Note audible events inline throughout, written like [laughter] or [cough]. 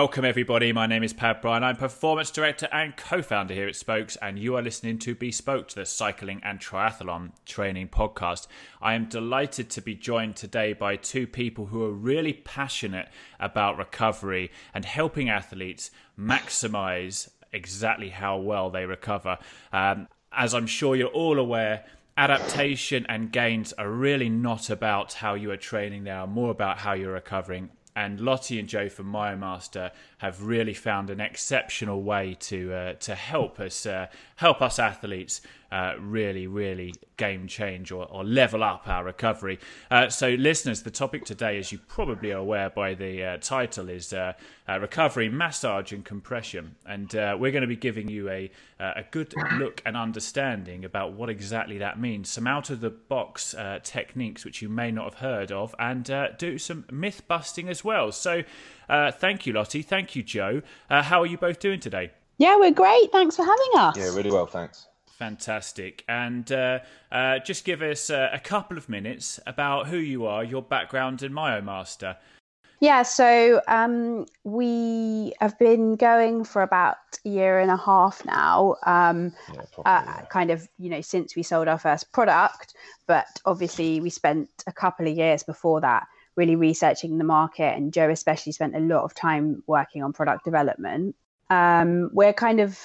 Welcome, everybody. My name is Pat Bryan. I'm Performance Director and co founder here at Spokes, and you are listening to Bespoke, the cycling and triathlon training podcast. I am delighted to be joined today by two people who are really passionate about recovery and helping athletes maximize exactly how well they recover. Um, as I'm sure you're all aware, adaptation and gains are really not about how you are training, they are more about how you're recovering and Lottie and Joe from MyoMaster have really found an exceptional way to uh, to help us uh, help us athletes uh, really really game change or, or, level up our recovery. Uh, so, listeners, the topic today, as you probably are aware by the uh, title, is uh, recovery, massage, and compression. And we're going to be giving you a a good look and understanding about what exactly that means. Some out of the box techniques which you may not have heard of, and do some myth busting as well. So. Uh, thank you, Lottie. Thank you, Joe. Uh, how are you both doing today? Yeah, we're great. Thanks for having us. Yeah, really well, thanks. Fantastic. And uh, uh just give us uh, a couple of minutes about who you are, your background in MyoMaster. Yeah, so um, we have been going for about a year and a half now, um, yeah, probably, uh, yeah. kind of, you know, since we sold our first product. But obviously, we spent a couple of years before that really researching the market, and Joe especially spent a lot of time working on product development. Um, we're kind of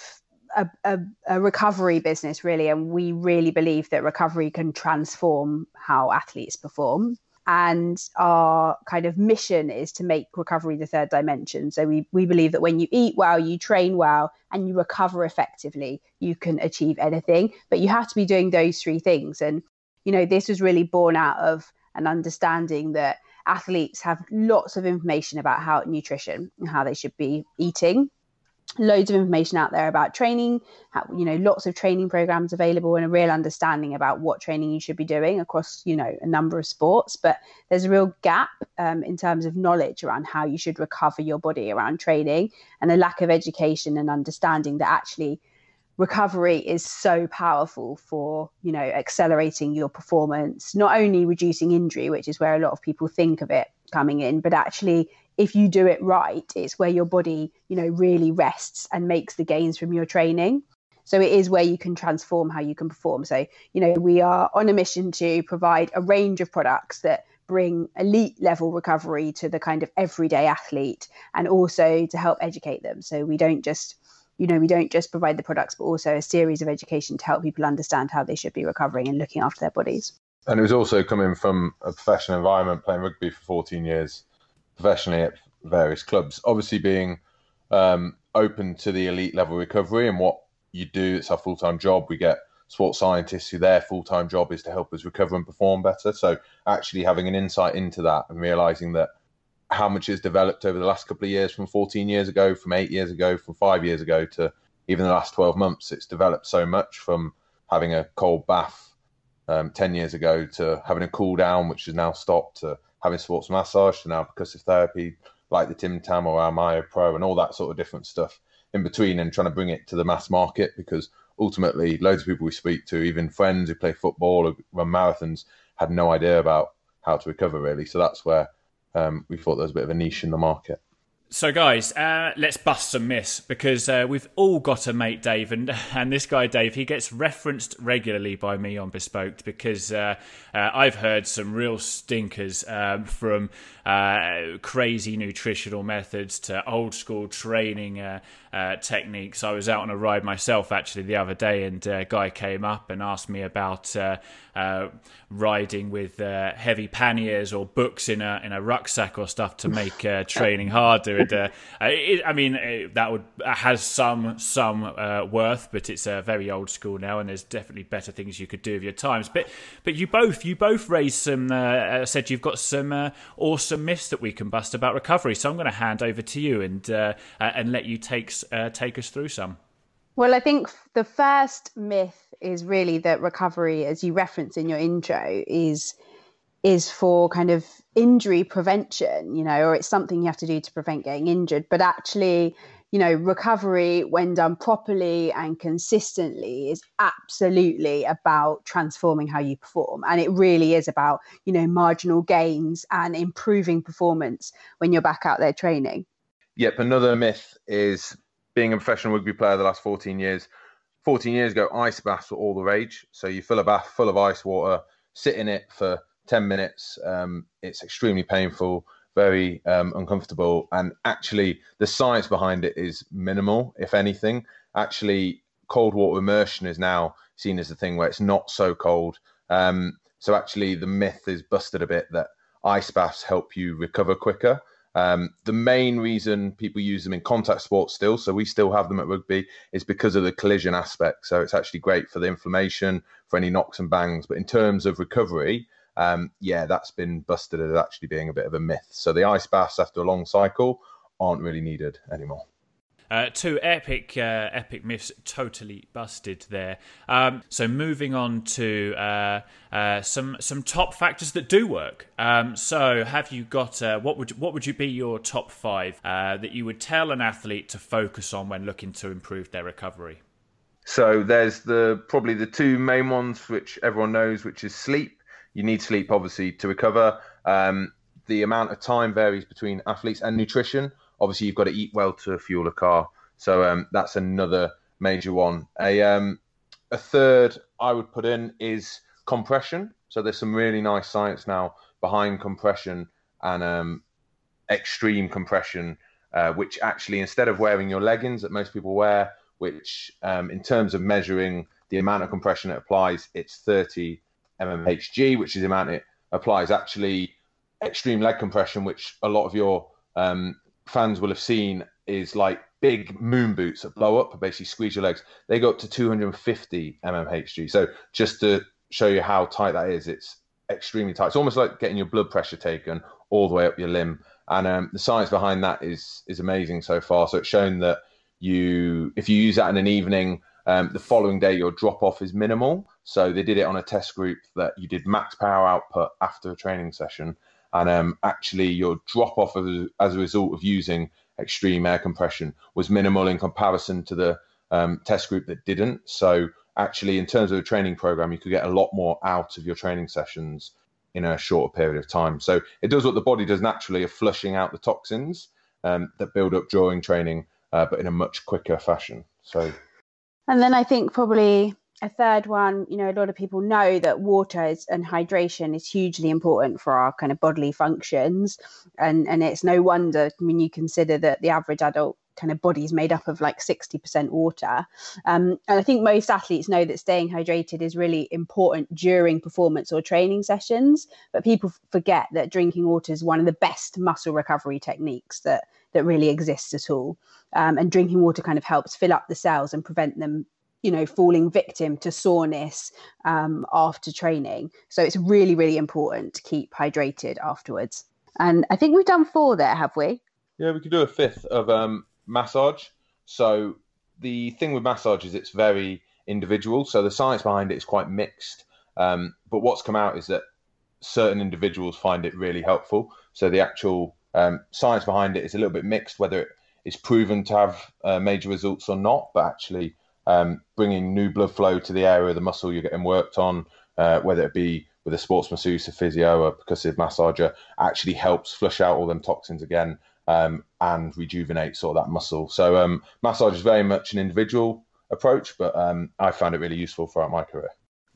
a, a, a, recovery business, really, and we really believe that recovery can transform how athletes perform. And our kind of mission is to make recovery the third dimension. So we, we believe that when you eat well, you train well, and you recover effectively, you can achieve anything. But you have to be doing those three things. And, you know, this was really born out of an understanding that athletes have lots of information about how nutrition and how they should be eating. Loads of information out there about training how, you know lots of training programs available and a real understanding about what training you should be doing across you know a number of sports. But there's a real gap um, in terms of knowledge around how you should recover your body around training and a lack of education and understanding that actually recovery is so powerful for you know accelerating your performance not only reducing injury which is where a lot of people think of it coming in but actually if you do it right it's where your body you know really rests and makes the gains from your training. So it is where you can transform how you can perform. So you know we are on a mission to provide a range of products that bring elite level recovery to the kind of everyday athlete and also to help educate them. So we don't just you know, we don't just provide the products, but also a series of education to help people understand how they should be recovering and looking after their bodies. And it was also coming from a professional environment, playing rugby for 14 years, professionally at various clubs. Obviously, being um, open to the elite level recovery and what you do, it's our full time job. We get sports scientists who their full time job is to help us recover and perform better. So, actually having an insight into that and realizing that how much has developed over the last couple of years from 14 years ago, from eight years ago, from five years ago to even the last 12 months. It's developed so much from having a cold bath um, 10 years ago to having a cool down, which has now stopped, to having sports massage to now percussive therapy like the Tim Tam or our Pro and all that sort of different stuff in between and trying to bring it to the mass market because ultimately loads of people we speak to, even friends who play football or run marathons, had no idea about how to recover really. So that's where um, we thought there was a bit of a niche in the market. So, guys, uh, let's bust some myths because uh, we've all got a mate, Dave, and [laughs] and this guy, Dave, he gets referenced regularly by me on Bespoke because uh, uh I've heard some real stinkers um, from uh, crazy nutritional methods to old school training uh, techniques. I was out on a ride myself actually the other day, and a guy came up and asked me about riding with heavy panniers or books in a in a rucksack or stuff to make [laughs] training harder would. Uh, it, I mean, it, that would has some some uh, worth, but it's uh, very old school now, and there's definitely better things you could do with your times. But but you both you both raised some. Uh, uh said you've got some uh, awesome myths that we can bust about recovery. So I'm going to hand over to you and uh, and let you take take us through some. Well, I think the first myth is really that recovery, as you reference in your intro, is is for kind of injury prevention, you know, or it's something you have to do to prevent getting injured. But actually, you know, recovery, when done properly and consistently, is absolutely about transforming how you perform. And it really is about, you know, marginal gains and improving performance when you're back out there training. yep, another myth is being a professional rugby player the last 14 years. 14 years ago, ice baths were all the rage. So you fill a bath full of ice water, sit in it for 10 minutes. Um, it's extremely painful, very um, uncomfortable. And actually, the science behind it is minimal, if anything. Actually, cold water immersion is now seen as a thing where it's not so cold. Um, so actually, the myth is busted a bit that ice baths help you recover quicker. Um, the main reason people use them in contact sports still, so we still have them at rugby, is because of the collision aspect. So it's actually great for the inflammation, for any knocks and bangs. But in terms of recovery, um, yeah, that's been busted as actually being a bit of a myth. So the ice baths after a long cycle aren't really needed anymore. Uh, two epic, uh, epic myths totally busted there. Um, so moving on to uh, uh some some top factors that do work. Um, so have you got uh, what would what would you be your top five uh, that you would tell an athlete to focus on when looking to improve their recovery? So there's the probably the two main ones which everyone knows, which is sleep. You need sleep obviously to recover. Um, the amount of time varies between athletes and nutrition obviously you've got to eat well to fuel a car. So um, that's another major one. A um, a third I would put in is compression. So there's some really nice science now behind compression and um, extreme compression, uh, which actually instead of wearing your leggings that most people wear, which um, in terms of measuring the amount of compression it applies, it's 30 mmHg, which is the amount it applies. Actually, extreme leg compression, which a lot of your um, fans will have seen is like big moon boots that blow up and basically squeeze your legs. They go up to 250 mmHg. So just to show you how tight that is, it's extremely tight. It's almost like getting your blood pressure taken all the way up your limb. And um, the science behind that is is amazing so far. So it's shown that you, if you use that in an evening, um, the following day your drop off is minimal. So they did it on a test group that you did max power output after a training session, and um, actually your drop off as a result of using extreme air compression was minimal in comparison to the um, test group that didn't. So actually, in terms of a training program, you could get a lot more out of your training sessions in a shorter period of time. So it does what the body does naturally of flushing out the toxins um, that build up during training, uh, but in a much quicker fashion. So, and then I think probably a third one, you know, a lot of people know that water is, and hydration is hugely important for our kind of bodily functions. And, and it's no wonder when you consider that the average adult kind of body is made up of like 60% water. Um, and I think most athletes know that staying hydrated is really important during performance or training sessions. But people forget that drinking water is one of the best muscle recovery techniques that, that really exists at all. Um, and drinking water kind of helps fill up the cells and prevent them you know falling victim to soreness um, after training. So it's really really important to keep hydrated afterwards. And i think we've done four there have we? Yeah we could do a fifth of um, massage. So the thing with massage is it's very individual. So the science behind it is quite mixed. Um, but what's come out is that certain individuals find it really helpful. So the actual um, science behind it is a little bit mixed whether it is proven to have uh, major results or not. But actually um, bringing new blood flow to the area of the muscle you're getting worked on, uh, whether it be with a sports masseuse, a physio, a percussive massager, actually helps flush out all them toxins again um, and rejuvenate sort of that muscle. So um, massage is very much an individual approach, but um, I found it really useful throughout my career.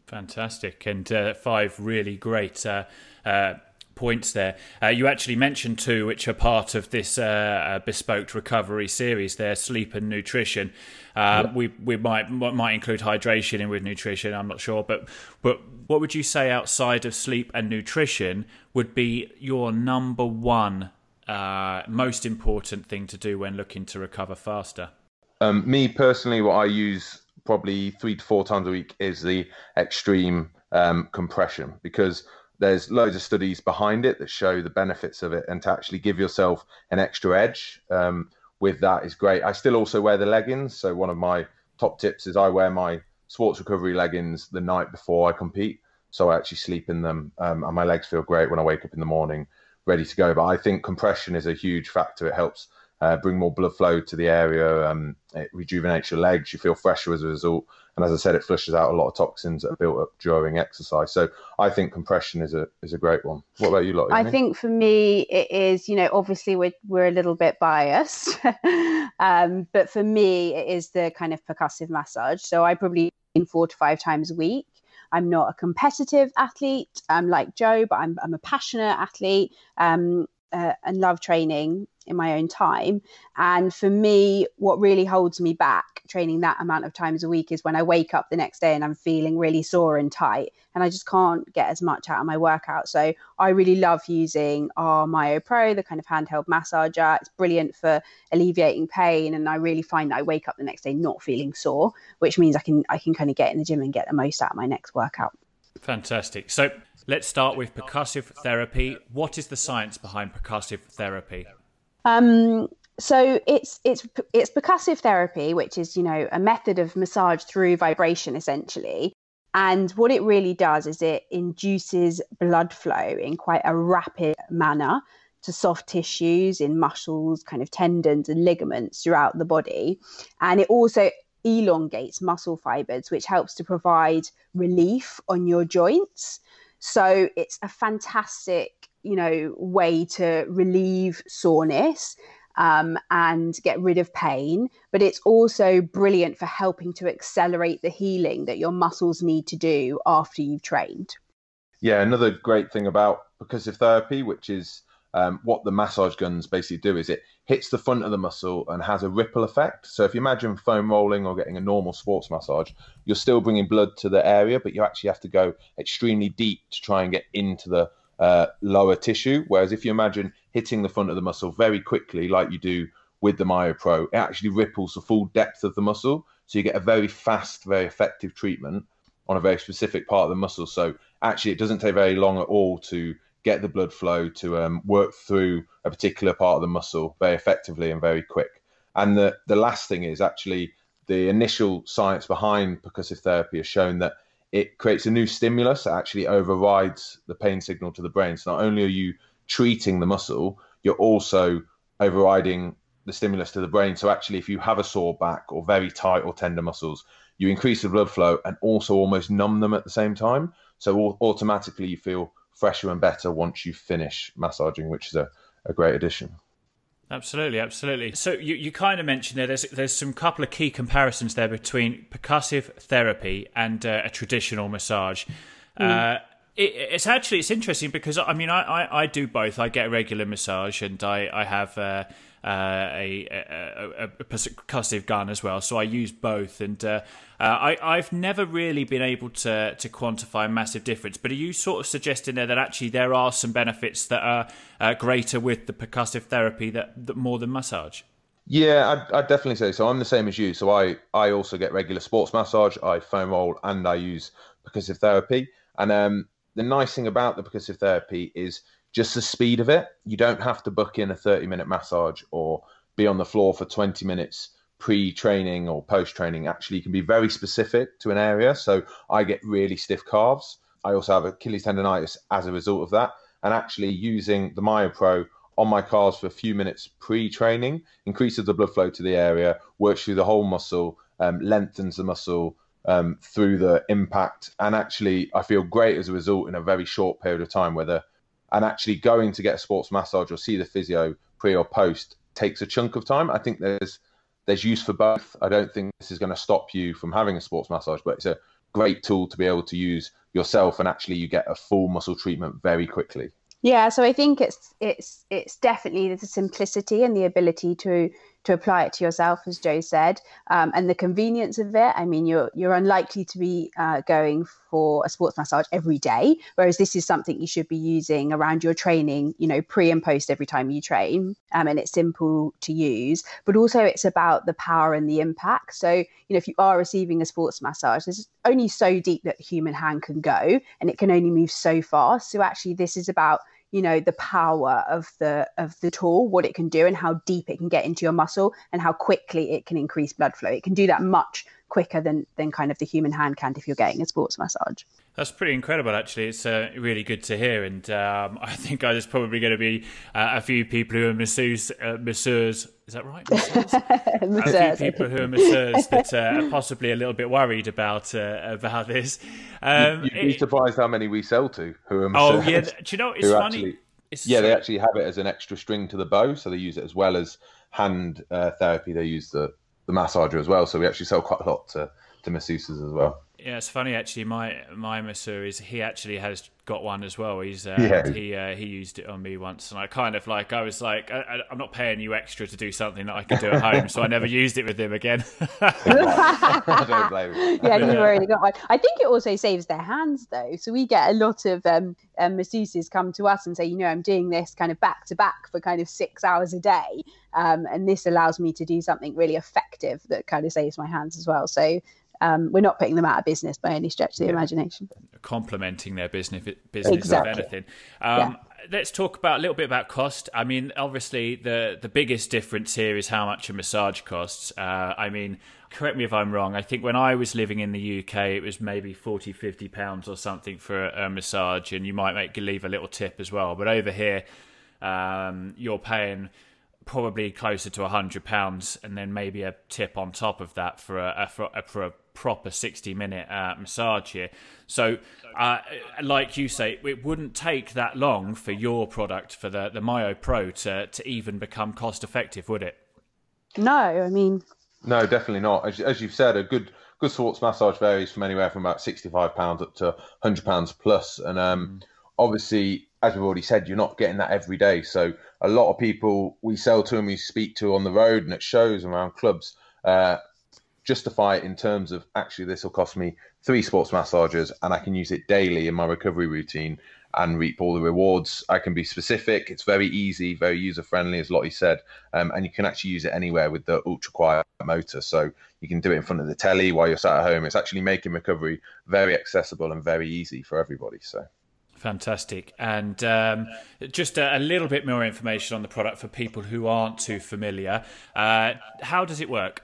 Fantastic, and uh, five really great uh, uh points there. Uh, you actually mentioned two, which are part of this uh, uh bespoke recovery series. There, sleep and nutrition. Uh, yeah. We we might might include hydration in with nutrition. I'm not sure, but but what would you say outside of sleep and nutrition would be your number one uh, most important thing to do when looking to recover faster? Um, me personally, what I use probably three to four times a week is the extreme um, compression because there's loads of studies behind it that show the benefits of it and to actually give yourself an extra edge um, with that is great. I still also wear the leggings so one of my top tips is i wear my sports recovery leggings the night before i compete so i actually sleep in them um, and my legs feel great when i wake up in the morning ready to go. But i think compression is a huge factor. It helps uh, bring more blood flow to the area. Um, it rejuvenates your legs. You feel fresher as a result. And as I said, it flushes out a lot of toxins that are built up during exercise. So I think compression is a is a great one. What about you, Lottie? I think for me, it is. You know, obviously we're we're a little bit biased, [laughs] um, but for me, it is the kind of percussive massage. So I probably in four to five times a week. I'm not a competitive athlete. I'm like Joe, but I'm I'm a passionate athlete. Um, uh, and love training in my own time. And for me, what really holds me back training that amount of times a week is when I wake up the next day and I'm feeling really sore and tight and I just can't get as much out of my workout. So I really love using our Myo Pro, the kind of handheld massager. It's brilliant for alleviating pain and I really find that I wake up the next day not feeling sore, which means I can I can kind of get in the gym and get the most out of my next workout. Fantastic. So let's start with percussive therapy. What is the science behind percussive therapy? Um, so it's it's it's percussive therapy, which is you know a method of massage through vibration essentially. And what it really does is it induces blood flow in quite a rapid manner to soft tissues in muscles, kind of tendons and ligaments throughout the body. And it also elongates muscle fibers, which helps to provide relief on your joints. So it's a fantastic, you know, way to relieve soreness um, and get rid of pain. But it's also brilliant for helping to accelerate the healing that your muscles need to do after you've trained. Yeah, another great thing about percussive therapy, which is um, what the massage guns basically do, is it hits the front of the muscle and has a ripple effect. So if you imagine foam rolling or getting a normal sports massage, you're still bringing blood to the area, but you actually have to go extremely deep to try and get into the uh, lower tissue. Whereas if you imagine hitting the front of the muscle very quickly, like you do with the Myo Pro, it actually ripples the full depth of the muscle. So you get a very fast, very effective treatment on a very specific part of the muscle. So actually, it doesn't take very long at all to get the blood flow to um, work through a particular part of the muscle very effectively and very quick. And the, the last thing is actually the initial science behind percussive therapy has shown that it creates a new stimulus that actually overrides the pain signal to the brain. So not only are you treating the muscle, you're also overriding the stimulus to the brain. So actually, if you have a sore back or very tight or tender muscles, you increase the blood flow and also almost numb them at the same time. So automatically, you feel fresher and better once you finish massaging, which is a, a great addition. Absolutely, absolutely. So you, you kind of mentioned there. There's there's some couple of key comparisons there between percussive therapy and uh, a traditional massage. Mm. Uh, it, it's actually it's interesting because I mean I, I, I, do both. I get a regular massage and I I have. Uh, uh, a, a, a, percussive gun as well. So I use both, and uh, uh, I, I've never really been able to to quantify a massive difference. But are you sort of suggesting there that actually there are some benefits that are uh, greater with the percussive therapy that, that more than massage? Yeah, I'd, I'd, definitely say so. I'm the same as you. So I, I also get regular sports massage, I foam roll, and I use percussive therapy. And um, the nice thing about the percussive therapy is just the speed of it. You don't have to book in a 30 minute massage or be on the floor for 20 minutes pre training or post training. Actually, you can be very specific to an area. So I get really stiff calves. I also have Achilles tendonitis as a result of that. And actually, using the Myo Pro on my calves for a few minutes pre training increases the blood flow to the area, works through the whole muscle, um, lengthens the muscle. Um, through the impact, and actually, I feel great as a result in a very short period of time. Whether and actually going to get a sports massage or see the physio pre or post takes a chunk of time. I think there's there's use for both. I don't think this is going to stop you from having a sports massage, but it's a great tool to be able to use yourself and actually you get a full muscle treatment very quickly. Yeah, so I think it's it's it's definitely the simplicity and the ability to to apply it to yourself, as Joe said, um, and the convenience of it. I mean, you're you're unlikely to be uh, going for a sports massage every day, whereas this is something you should be using around your training, you know, pre and post every time you train, um, and it's simple to use. But also, it's about the power and the impact. So, you know, if you are receiving a sports massage, there's only so deep that the human hand can go, and it can only move so fast. So, actually, this is about you know the power of the of the tool what it can do and how deep it can get into your muscle and how quickly it can increase blood flow. It can do that much quicker than than kind of the human hand can if you're getting a sports massage that's pretty incredible, actually. It's uh, really good to hear, and um, [laughs] I think there's probably going to be uh, a few people who are masseurs, uh, masseurs Is that right? [laughs] a few people who are masseurs that uh, are possibly a little bit worried about uh, about this. Um, You'd be surprised how many we sell to who are masseurs. Oh yeah, do you know it's funny? Actually, it's yeah, so... they actually have it as an extra string to the bow, so they use it as well as hand uh, therapy. They use the the massager as well, so we actually sell quite a lot to to masseuses as well. Yeah, it's funny actually. My my masseur is he actually has got one as well. He's uh, yeah. he uh, he used it on me once, and I kind of like I was like I, am not paying you extra to do something that I could do at home, so I never used it with him again. [laughs] I don't blame [laughs] you. Yeah, you've already got one. I think it also saves their hands though. So we get a lot of um, um, masseuses come to us and say, you know, I'm doing this kind of back to back for kind of six hours a day, um, and this allows me to do something really effective that kind of saves my hands as well. So um, we're not putting them out of business by any stretch of the yeah. imagination. Complementing their business, business exactly. if anything. Um, yeah. Let's talk about a little bit about cost. I mean, obviously, the the biggest difference here is how much a massage costs. Uh, I mean, correct me if I'm wrong. I think when I was living in the UK, it was maybe 40, 50 pounds or something for a, a massage, and you might make leave a little tip as well. But over here, um, you're paying probably closer to a hundred pounds, and then maybe a tip on top of that for a, a for, a, for a proper 60 minute uh, massage here. So, uh, like you say, it wouldn't take that long for your product, for the, the Myo Pro, to, to even become cost effective, would it? No, I mean. No, definitely not. As, as you've said, a good good sports massage varies from anywhere from about £65 up to £100 plus. And um, mm. Obviously, as we've already said, you're not getting that every day. So, a lot of people we sell to and we speak to on the road and at shows and around clubs. Uh, justify it in terms of actually this will cost me three sports massages and I can use it daily in my recovery routine and reap all the rewards. I can be specific. It's very easy, very user friendly, as Lottie said, um, and you can actually use it anywhere with the ultra quiet motor. So you can do it in front of the telly while you're sat at home. It's actually making recovery very accessible and very easy for everybody. So. Fantastic. And um, just a, a, little bit more information on the product for people who aren't too familiar. Uh, how does it work?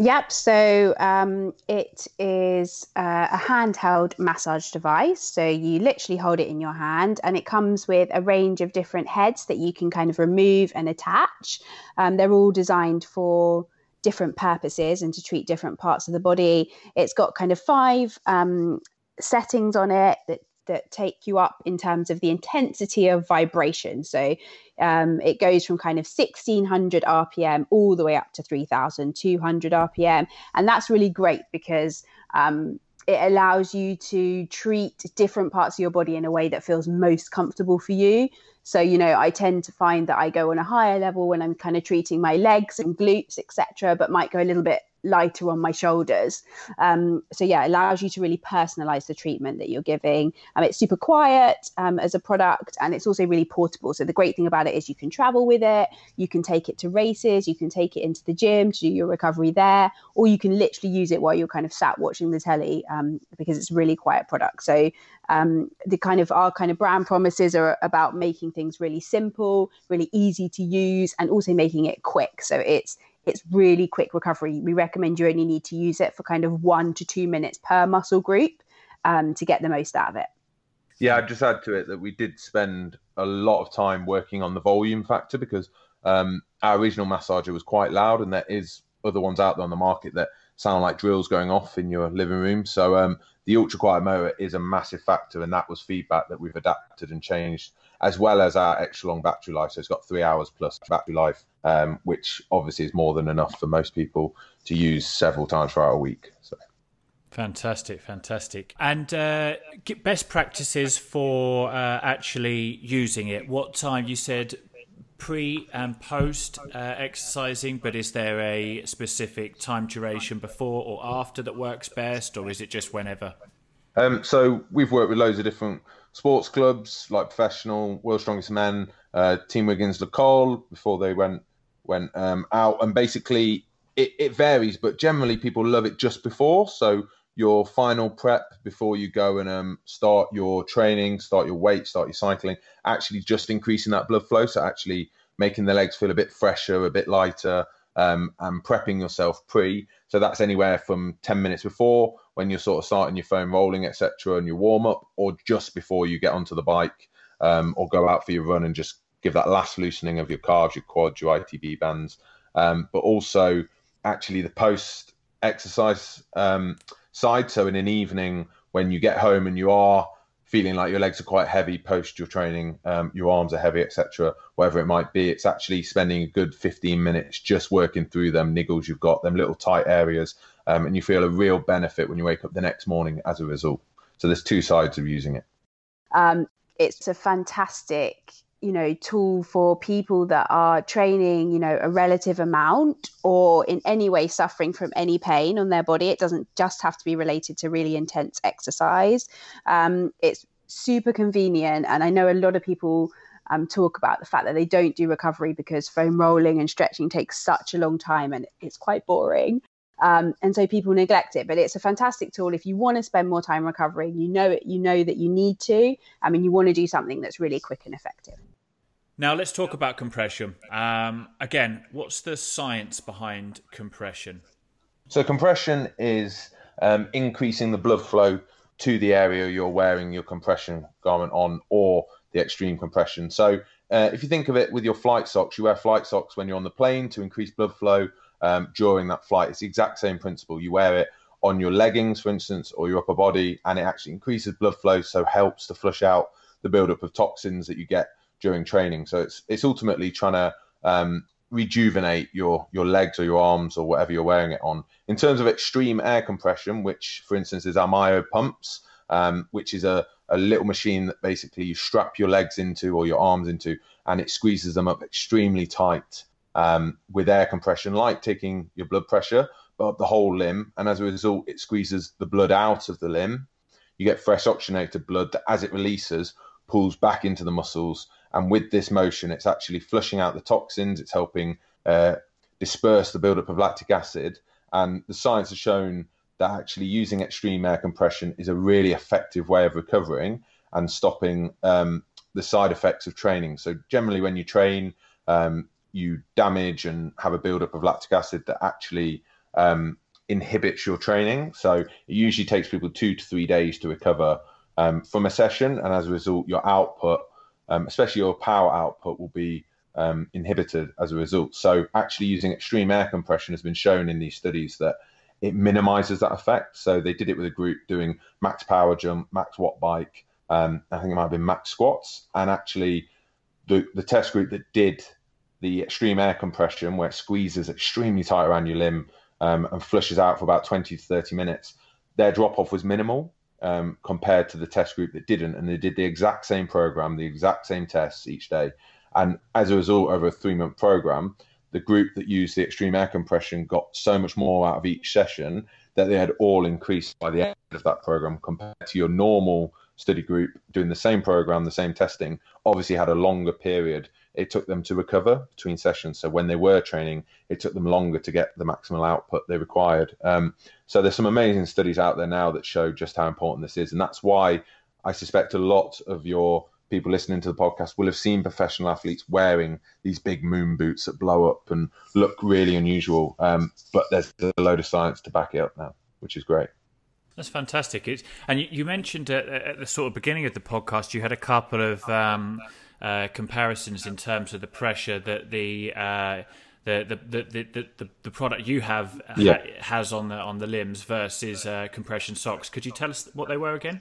Yep. So um, it is uh, a handheld massage device. So you literally hold it in your hand, and it comes with a range of different heads that you can kind of remove and attach. Um, they're all designed for different purposes and to treat different parts of the body. It's got kind of five um, settings on it that that take you up in terms of the intensity of vibration. So um, it goes from kind of 1600 RPM all the way up to 3200 RPM. And that's really great because um, it allows you to treat different parts of your body in a way that feels most comfortable for you. So, you know, I tend to find that I go on a higher level when I'm kind of treating my legs and glutes, etc., but might go a little bit lighter on my shoulders. Um, so yeah, it allows you to really personalize the treatment that you're giving. Um, it's super quiet um, as a product, and it's also really portable. So the great thing about it is you can travel with it, you can take it to races, you can take it into the gym to do your recovery there, or you can literally use it while you're kind of sat watching the telly um, because it's a really quiet product. So um, the kind of our kind of brand promises are about making things really simple, really easy to use, and also making it quick. So it's it's really quick recovery. We recommend you only need to use it for kind of one to two minutes per muscle group um, to get the most out of it. Yeah, I'd just add to it that we did spend a lot of time working on the volume factor because um, our original massager was quite loud, and there is other ones out there on the market that sound like drills going off in your living room. So um, the ultra quiet motor is a massive factor, and that was feedback that we've adapted and changed, as well as our extra long battery life. So it's got three hours plus battery life, um, which obviously is more than enough for most people to use several times throughout a week. So. Fantastic, fantastic. And uh, best practices for uh, actually using it. What time you said pre and post uh, exercising, but is there a specific time duration before or after that works best, or is it just whenever? Um, so we've worked with loads of different sports clubs, like professional, World's Strongest Men, uh, Team Wiggins Le Col, before they went went um, out, and basically it, it varies, but generally people love it just before. So your final prep before you go and um, start your training, start your weight, start your cycling, actually just increasing that blood flow. So actually making the legs feel a bit fresher, a bit lighter, um, and prepping yourself pre. So that's anywhere from 10 minutes before when you're sort of starting your foam rolling, etc., and your warm up, or just before you get onto the bike um, or go out for your run and just give that last loosening of your calves, your quads, your ITB bands, um, but also actually the post exercise um, side. So in an evening when you get home and you are feeling like your legs are quite heavy post your training, um, your arms are heavy, etc., whatever it might be, it's actually spending a good 15 minutes just working through them niggles you've got, them little tight areas, um, and you feel a real benefit when you wake up the next morning as a result. So there's two sides of using it. Um, it's a fantastic you know tool for people that are training you know a relative amount or in any way suffering from any pain on their body. It doesn't just have to be related to really intense exercise. Um, it's super convenient and i know a lot of people um, talk about the fact that they don't do recovery because foam rolling and stretching takes such a long time and it's quite boring um, and so people neglect it but it's a fantastic tool. If you want to spend more time recovering you know it you know that you need to. I mean you want to do something that's really quick and effective. Now let's talk about compression. Um, again what's the science behind compression? So compression is um, increasing the blood flow to the area you're wearing your compression garment on or the extreme compression. So uh, if you think of it with your flight socks you wear flight socks when you're on the plane to increase blood flow um, during that flight. It's the exact same principle. You wear it on your leggings, for instance, or your upper body, and it actually increases blood flow, so helps to flush out the buildup of toxins that you get during training. So it's it's ultimately trying to um, rejuvenate your your legs or your arms or whatever you're wearing it on. In terms of extreme air compression, which for instance is our myo pumps, um, which is a, a little machine that basically you strap your legs into or your arms into, and it squeezes them up extremely tight um, with air compression, like taking your blood pressure, but up the whole limb. And as a result, it squeezes the blood out of the limb. You get fresh oxygenated blood that, as it releases, pulls back into the muscles. And with this motion, it's actually flushing out the toxins. It's helping uh, disperse the buildup of lactic acid. And the science has shown that actually using extreme air compression is a really effective way of recovering and stopping um, the side effects of training. So generally, when you train, um, you damage and have a buildup of lactic acid that actually um, inhibits your training. So it usually takes people two to three days to recover um, from a session, and as a result, your output, um, especially your power output, will be um, inhibited as a result. So actually, using extreme air compression has been shown in these studies that it minimizes that effect. So they did it with a group doing max power jump, max watt bike. Um, I think it might have been max squats, and actually, the the test group that did the extreme air compression where it squeezes extremely tight around your limb um, and flushes out for about 20 to 30 minutes, their drop off was minimal um, compared to the test group that didn't. And they did the exact same program, the exact same tests each day. And as a result, over a three month program, the group that used the extreme air compression got so much more out of each session that they had all increased by the end of that program compared to your normal study group doing the same program, the same testing, obviously had a longer period it took them to recover between sessions. So when they were training, it took them longer to get the maximal output they required. Um, so there's some amazing studies out there now that show just how important this is, and that's why I suspect a lot of your people listening to the podcast will have seen professional athletes wearing these big moon boots that blow up and look really unusual. Um, but there's a load of science to back it up now, which is great. That's fantastic. It's, and you, you mentioned at, at, the sort of beginning of the podcast, you had a couple of um, uh, comparisons in terms of the pressure that the uh, the, the, the, the, the, product you have yeah. ha- has on the on the limbs versus uh, compression socks. Could you tell us what they were again?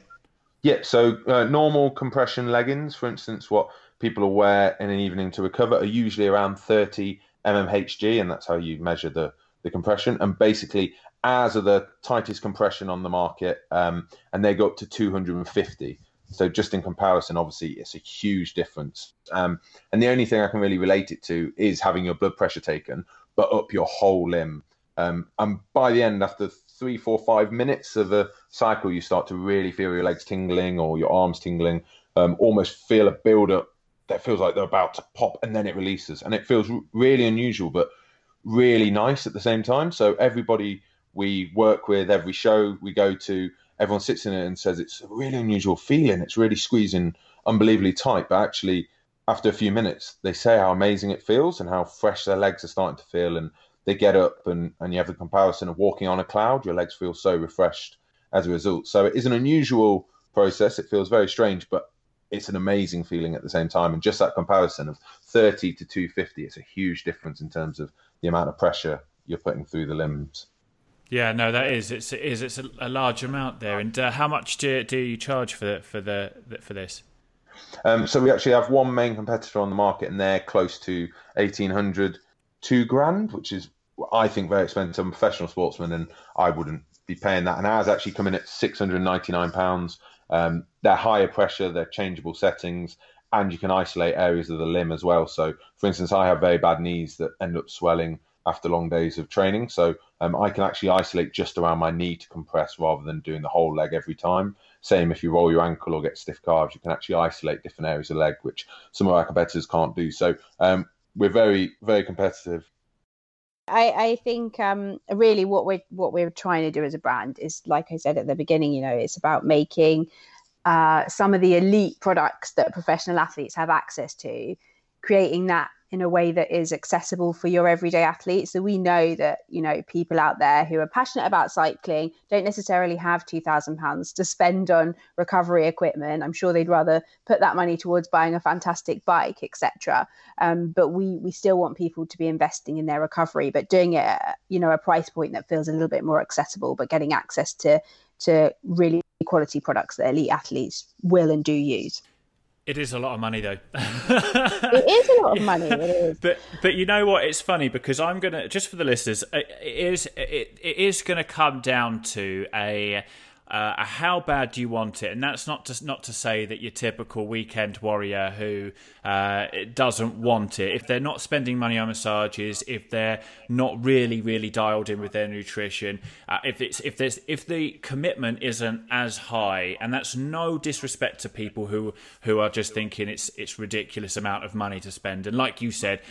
Yeah, so uh, normal compression leggings, for instance, what people will wear in an evening to recover, are usually around 30 mmHg, and that's how you measure the the compression. And basically, as are the tightest compression on the market, um, and they go up to 250. So just in comparison, obviously, it's a huge difference. Um, and the only thing I can really relate it to is having your blood pressure taken, but up your whole limb. Um, and by the end, after three, four, five minutes of a cycle, you start to really feel your legs tingling or your arms tingling, um, almost feel a build up that feels like they're about to pop and then it releases. And it feels really unusual, but really nice at the same time. So everybody we work with, every show we go to, everyone sits in it and says it's a really unusual feeling. It's really squeezing unbelievably tight, but actually, after a few minutes, they say how amazing it feels and how fresh their legs are starting to feel. And they get up and, and you have the comparison of walking on a cloud. Your legs feel so refreshed as a result. So it is an unusual process. It feels very strange, but it's an amazing feeling at the same time. And just that comparison of 30 to 250, it's a huge difference in terms of the amount of pressure you're putting through the limbs. Yeah, no, that is it's it is it's a, a large amount there. And uh, how much do do you charge for for the for this? Um, so we actually have one main competitor on the market, and they're close to eighteen hundred, two grand, which is I think very expensive. I'm a professional sportsman, and I wouldn't be paying that. And ours actually come in at six hundred ninety nine pounds. Um, they're higher pressure, they're changeable settings, and you can isolate areas of the limb as well. So, for instance, I have very bad knees that end up swelling after long days of training. So um, I can actually isolate just around my knee to compress rather than doing the whole leg every time. Same if you roll your ankle or get stiff calves, you can actually isolate different areas of leg, which some of our competitors can't do. So um, we're very, very competitive. I, I think um, really what we're what we're trying to do as a brand is, like I said at the beginning, you know, it's about making uh, some of the elite products that professional athletes have access to, creating that in a way that is accessible for your everyday athlete. So we know that you know people out there who are passionate about cycling don't necessarily have two thousand pounds to spend on recovery equipment. I'm sure they'd rather put that money towards buying a fantastic bike, etc. Um, but we we still want people to be investing in their recovery, but doing it you know a price point that feels a little bit more accessible, but getting access to to really quality products that elite athletes will and do use. It is a lot of money, though. it is a lot of money. It [laughs] is. But but you know what? It's funny because I'm gonna just for the listeners. It is it, it is gonna come down to a uh, how bad do you want it? And that's not to not to say that your typical weekend warrior who uh, doesn't want it. If they're not spending money on massages, if they're not really really dialed in with their nutrition, uh, if it's if there's if the commitment isn't as high, and that's no disrespect to people who who are just thinking it's it's ridiculous amount of money to spend. And like you said,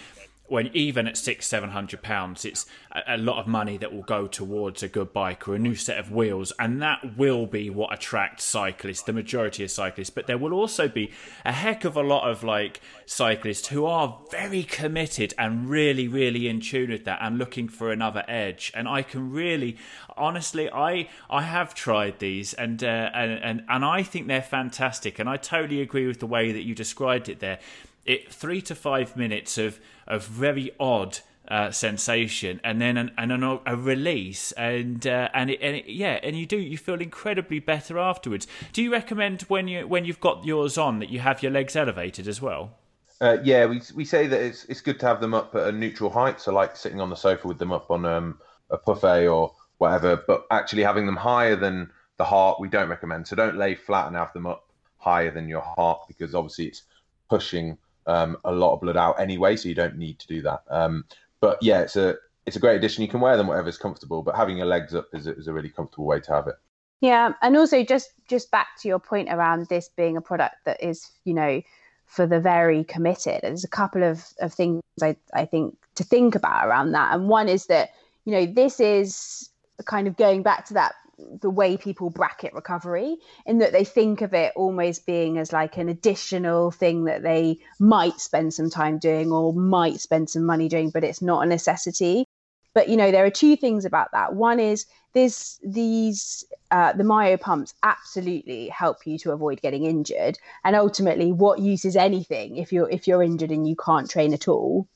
when even at six seven hundred pounds it's a, lot of money that will go towards a good bike or a new set of wheels and that will be what attracts cyclists the majority of cyclists. But there will also be a heck of a lot of like cyclists who are very committed and really really in tune with that and looking for another edge. And i can really honestly i i have tried these and uh, and, and and i think they're fantastic. And i totally agree with the way that you described it there it three to five minutes of of very odd uh, sensation, and then an, and an, a release, and uh, and, it, and it, yeah, and you do you feel incredibly better afterwards. Do you recommend when you when you've got yours on that you have your legs elevated as well? Uh, yeah, we we say that it's it's good to have them up at a neutral height, so like sitting on the sofa with them up on um, a buffet or whatever. But actually having them higher than the heart, we don't recommend. So don't lay flat and have them up higher than your heart because obviously it's pushing um, a lot of blood out anyway, so you don't need to do that. Um, but yeah, it's a it's a great addition. You can wear them whatever's comfortable, but having your legs up is is a really comfortable way to have it. Yeah, and also just just back to your point around this being a product that is, you know, for the very committed. There's a couple of, of things I, I think to think about around that. And one is that, you know, this is kind of going back to that the way people bracket recovery in that they think of it almost being as like an additional thing that they might spend some time doing or might spend some money doing but it's not a necessity. But you know there are two things about that. One is this these uh, the myo pumps absolutely help you to avoid getting injured. And ultimately what use is anything if you're if you're injured and you can't train at all?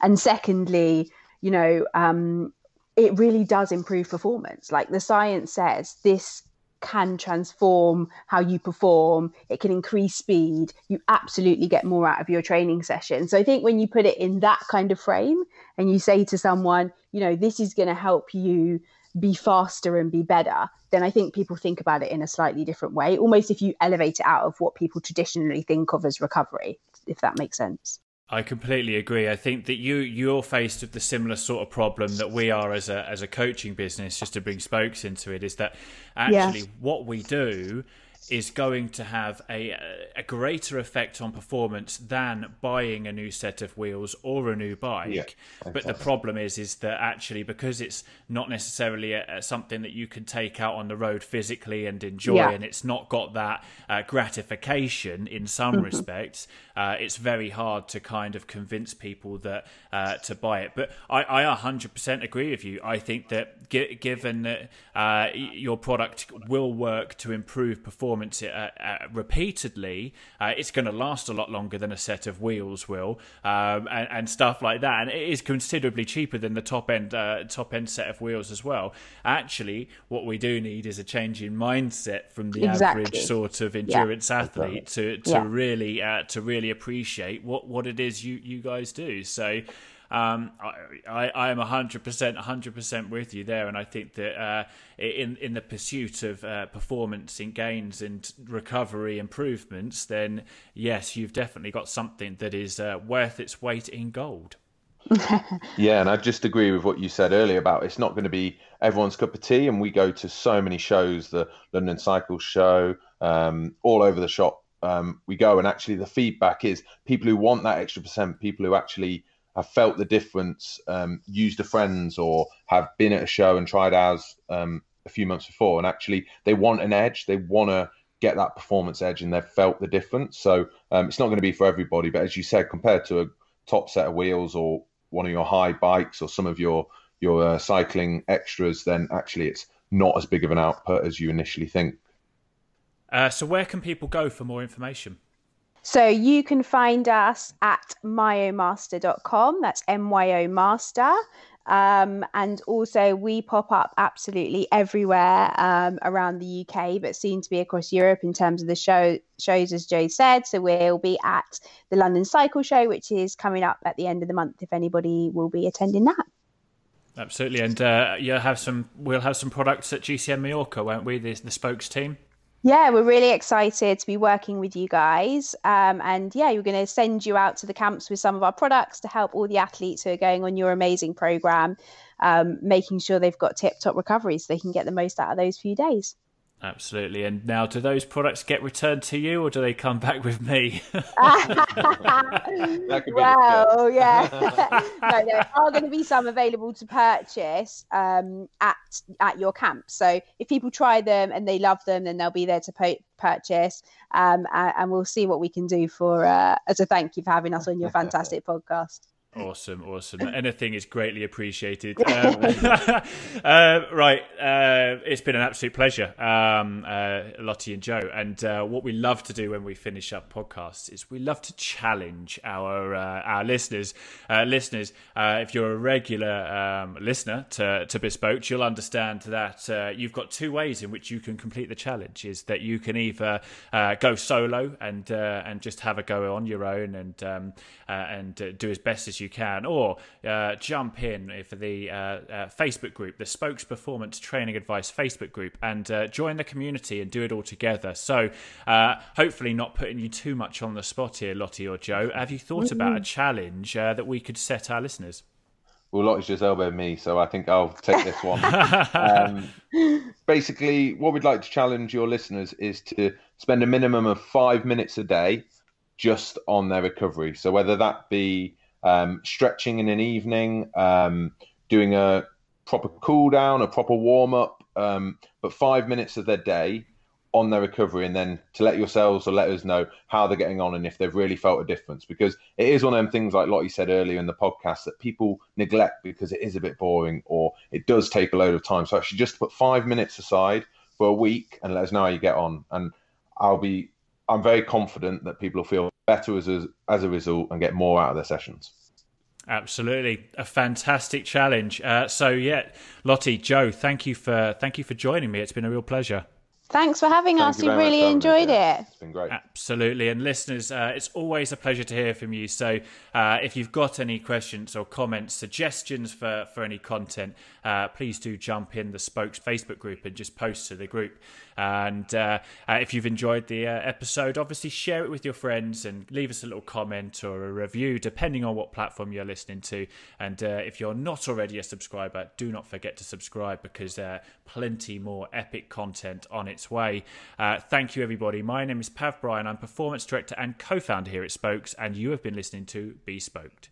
And secondly you know um, it really does improve performance. Like the science says, this can transform how you perform. It can increase speed. You absolutely get more out of your training session. So I think when you put it in that kind of frame and you say to someone, you know, this is going to help you be faster and be better, then I think people think about it in a slightly different way. Almost if you elevate it out of what people traditionally think of as recovery, if that makes sense. I completely agree. I think that you you're faced with the similar sort of problem that we are as a as a coaching business. Just to bring spokes into it, is that actually what we do is going to have a, a greater effect on performance than buying a new set of wheels or a new bike. Yeah, exactly. But the problem is, is that actually because it's not necessarily a, a, something that you can take out on the road physically and enjoy, yeah. and it's not got that uh, gratification in some mm-hmm. respects, uh, it's very hard to kind of convince people that uh, to buy it. But I, I 100% agree with you. I think that g- given that uh, your product will work to improve performance performance uh, uh, repeatedly, uh, it's going to last a lot longer than a set of wheels will, um, and, and, stuff like that. And it is considerably cheaper than the top end uh, top end set of wheels as well. Actually, what we do need is a change in mindset from the exactly. average sort of endurance yeah. athlete to to yeah. really uh, to really appreciate what what it is you you guys do. So. Um, I, I, am 100%, 100% with you there, and I think that uh, in in the pursuit of uh, performance in gains and recovery improvements, then yes, you've definitely got something that is uh, worth its weight in gold. [laughs] yeah, and I just agree with what you said earlier about it's not going to be everyone's cup of tea, and we go to so many shows, the London Cycle Show, um, all over the shop. Um, we go, and actually, the feedback is people who want that extra percent, people who actually have felt the difference, um, used a friends or have been at a show and tried ours um, a few months before, and actually they want an edge. They want to get that performance edge, and they've felt the difference. So um, it's not going to be for everybody, but as you said, compared to a top set of wheels or one of your high bikes or some of your your uh, cycling extras, then actually it's not as big of an output as you initially think. Uh, so where can people go for more information? So you can find us at myomaster.com. That's M-Y-O Master. Um, and also, we pop up absolutely everywhere um, around the UK, but soon to be across Europe in terms of the show shows, as Joe said. So we'll be at the London Cycle Show, which is coming up at the end of the month. If anybody will be attending that. Absolutely, and uh, you'll have some. We'll have some products at GCN Mallorca, won't we? The, the spokes team. Yeah, we're really excited to be working with you guys. Um, and yeah, we're going to send you out to the camps with some of our products to help all the athletes who are going on your amazing program, um, making sure they've got tip top recovery so they can get the most out of those few days. Absolutely. And now, do those products get returned to you, or do they come [laughs] back with me? [laughs] well, yeah, [laughs] no, there are going to be some available to purchase um, at at your camp. So if people try them and they love them, then they'll be there to po- purchase, um, and, and, we'll see what we can do for uh, as a thank you for having us on your fantastic podcast. Awesome, awesome. Anything is greatly appreciated. [laughs] Um, [laughs] uh, right, uh, it's been an absolute pleasure, um, uh, Lottie and Joe. And uh, what we love to do when we finish up podcasts is we love to challenge our uh, our listeners. Uh, listeners, if you're a regular um, listener to, to Bespoke, you'll understand that you've got two ways in which you can complete the challenge. Is that you can either go solo and and just have a go on your own and um, and do as best as you you can, or uh, jump in for the uh, uh, Facebook group, the Spokes Performance Training Advice Facebook group, and uh, join the community and do it all together. So, uh, hopefully, not putting you too much on the spot here, Lottie or Joe. Have you thought mm-hmm. about a challenge uh, that we could set our listeners? Well, Lottie's just elbowed me, so I think I'll take this one. [laughs] um, basically, what we'd like to challenge your listeners is to spend a minimum of five minutes a day just on their recovery. So whether that be um, stretching in an evening, um, doing a proper cool down, a proper warm up, um, but five minutes of their day on their recovery, and then to let yourselves or let us know how they're getting on and if they've really felt a difference. Because it is one of them things, like Lottie said earlier in the podcast, that people neglect because it is a bit boring or it does take a load of time. So actually, just put five minutes aside for a week and let us know how you get on. And I'll be, I'm very confident that people will feel better as a, as a result and get more out of their sessions. Absolutely, a fantastic challenge. Uh, so yeah, Lottie, Joe, thank you for thank you for joining me. It's been a real pleasure. Thanks for having Thank us. We really enjoyed it. It's been great. Absolutely. And listeners, uh, it's always a pleasure to hear from you. So uh, if you've got any questions or comments, suggestions for, for any content, uh, please do jump in the Spokes Facebook group and just post to the group. And uh, uh, if you've enjoyed the uh, episode, obviously share it with your friends and leave us a little comment or a review, depending on what platform you're listening to. And if you're not already a subscriber, do not forget to subscribe because there's plenty more epic content on its way. Uh, thank you, everybody. My name is Pav Bryan. I'm performance director and co founder here at Spokes, and you have been listening to Be Spoked.